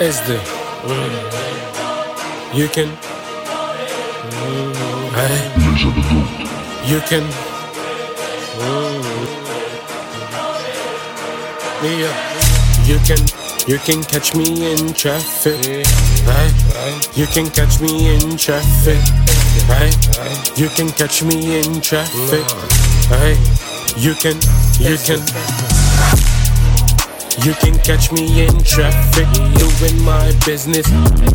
is the mm. you can. Mm. Hey, you can. Mm. Yeah. You can. You can catch me in traffic. Right you can catch me in traffic. Right you can catch me in traffic. Right you can. You can you can catch me in traffic, doing my business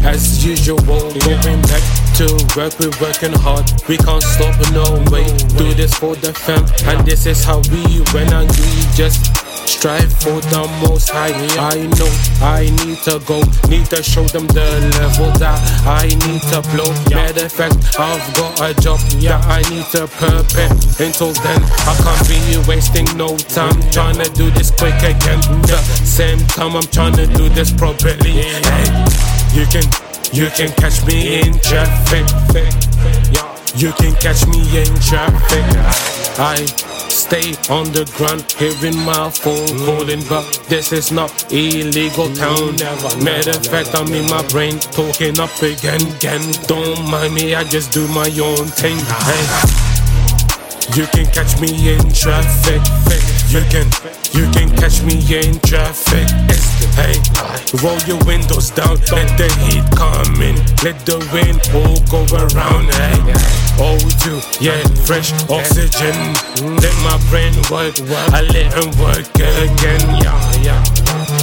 as usual. Going back to work, we're working hard. We can't stop, no way. Do this for the fam, and this is how we win. And we just strive for the most high. I know I need to go, need to show them the level that I need to blow. Matter of fact, I've got a job yeah, I need to prepare. Until then, I can't be wasting no time trying to do this quick again. The same time, I'm trying to do this properly. Hey, you can, you can catch me in traffic. You can catch me in traffic. I stay on the ground, hearing my phone calling, but this is not illegal town. Matter of fact, I'm in my brain talking up again, again. Don't mind me, I just do my own thing. Hey, you can catch me in traffic. You can, you can catch me in traffic. Hey, roll your windows down, let the heat come in, let the wind all go around. Hey, O2, yeah, fresh oxygen. Let my brain work, I let him work again. Yeah, yeah.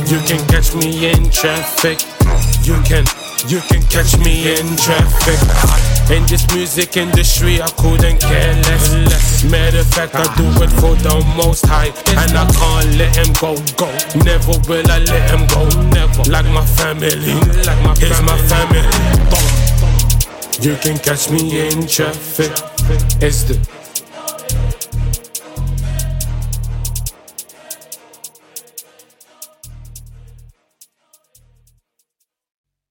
You can catch me in traffic. You can, you can catch me in traffic. In this music industry, I couldn't care less. Matter of fact, I do it for the most high, and I can't let him go. Go, never will I let him go. Family, here's my family. You can catch me in traffic. It's the